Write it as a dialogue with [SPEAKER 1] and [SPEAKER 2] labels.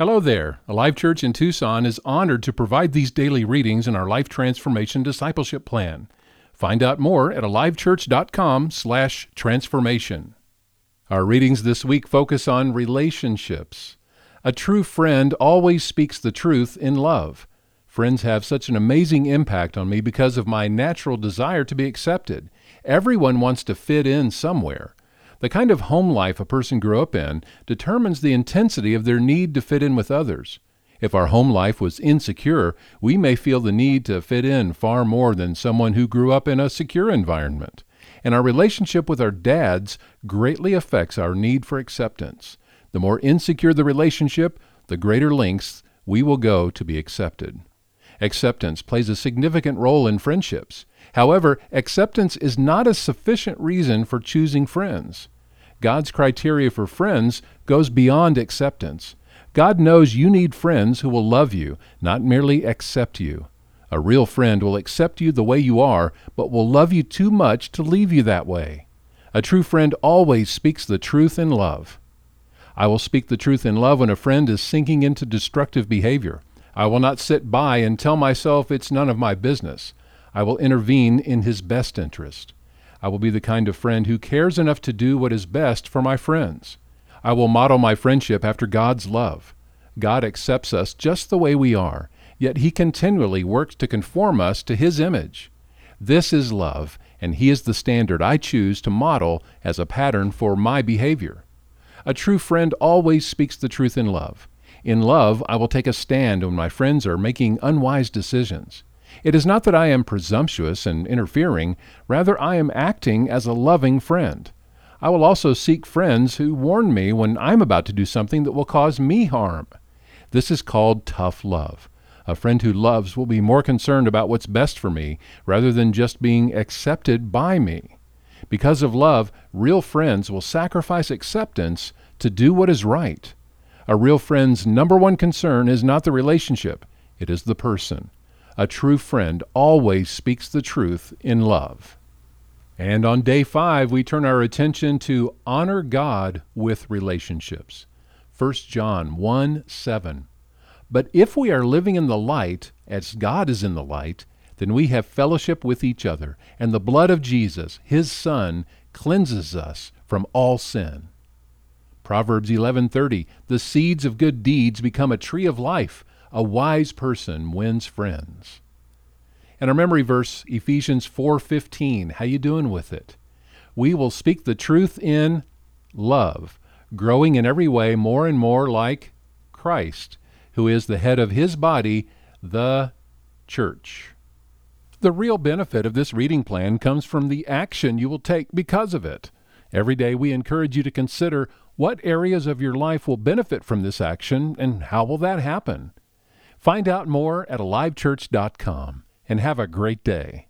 [SPEAKER 1] Hello there. Alive Church in Tucson is honored to provide these daily readings in our Life Transformation Discipleship Plan. Find out more at alivechurch.com/transformation. Our readings this week focus on relationships. A true friend always speaks the truth in love. Friends have such an amazing impact on me because of my natural desire to be accepted. Everyone wants to fit in somewhere. The kind of home life a person grew up in determines the intensity of their need to fit in with others. If our home life was insecure, we may feel the need to fit in far more than someone who grew up in a secure environment. And our relationship with our dads greatly affects our need for acceptance. The more insecure the relationship, the greater lengths we will go to be accepted. Acceptance plays a significant role in friendships. However, acceptance is not a sufficient reason for choosing friends. God's criteria for friends goes beyond acceptance. God knows you need friends who will love you, not merely accept you. A real friend will accept you the way you are, but will love you too much to leave you that way. A true friend always speaks the truth in love. I will speak the truth in love when a friend is sinking into destructive behavior. I will not sit by and tell myself it's none of my business. I will intervene in his best interest. I will be the kind of friend who cares enough to do what is best for my friends. I will model my friendship after God's love. God accepts us just the way we are, yet he continually works to conform us to his image. This is love, and he is the standard I choose to model as a pattern for my behavior. A true friend always speaks the truth in love. In love, I will take a stand when my friends are making unwise decisions. It is not that I am presumptuous and interfering, rather, I am acting as a loving friend. I will also seek friends who warn me when I'm about to do something that will cause me harm. This is called tough love. A friend who loves will be more concerned about what's best for me rather than just being accepted by me. Because of love, real friends will sacrifice acceptance to do what is right. A real friend's number one concern is not the relationship, it is the person. A true friend always speaks the truth in love. And on day five, we turn our attention to honor God with relationships. 1 John 1 7. But if we are living in the light, as God is in the light, then we have fellowship with each other, and the blood of Jesus, his Son, cleanses us from all sin. Proverbs 11:30 The seeds of good deeds become a tree of life. A wise person wins friends. And our memory verse Ephesians 4:15. How you doing with it? We will speak the truth in love, growing in every way more and more like Christ, who is the head of his body, the church. The real benefit of this reading plan comes from the action you will take because of it. Every day we encourage you to consider what areas of your life will benefit from this action and how will that happen? Find out more at alivechurch.com and have a great day.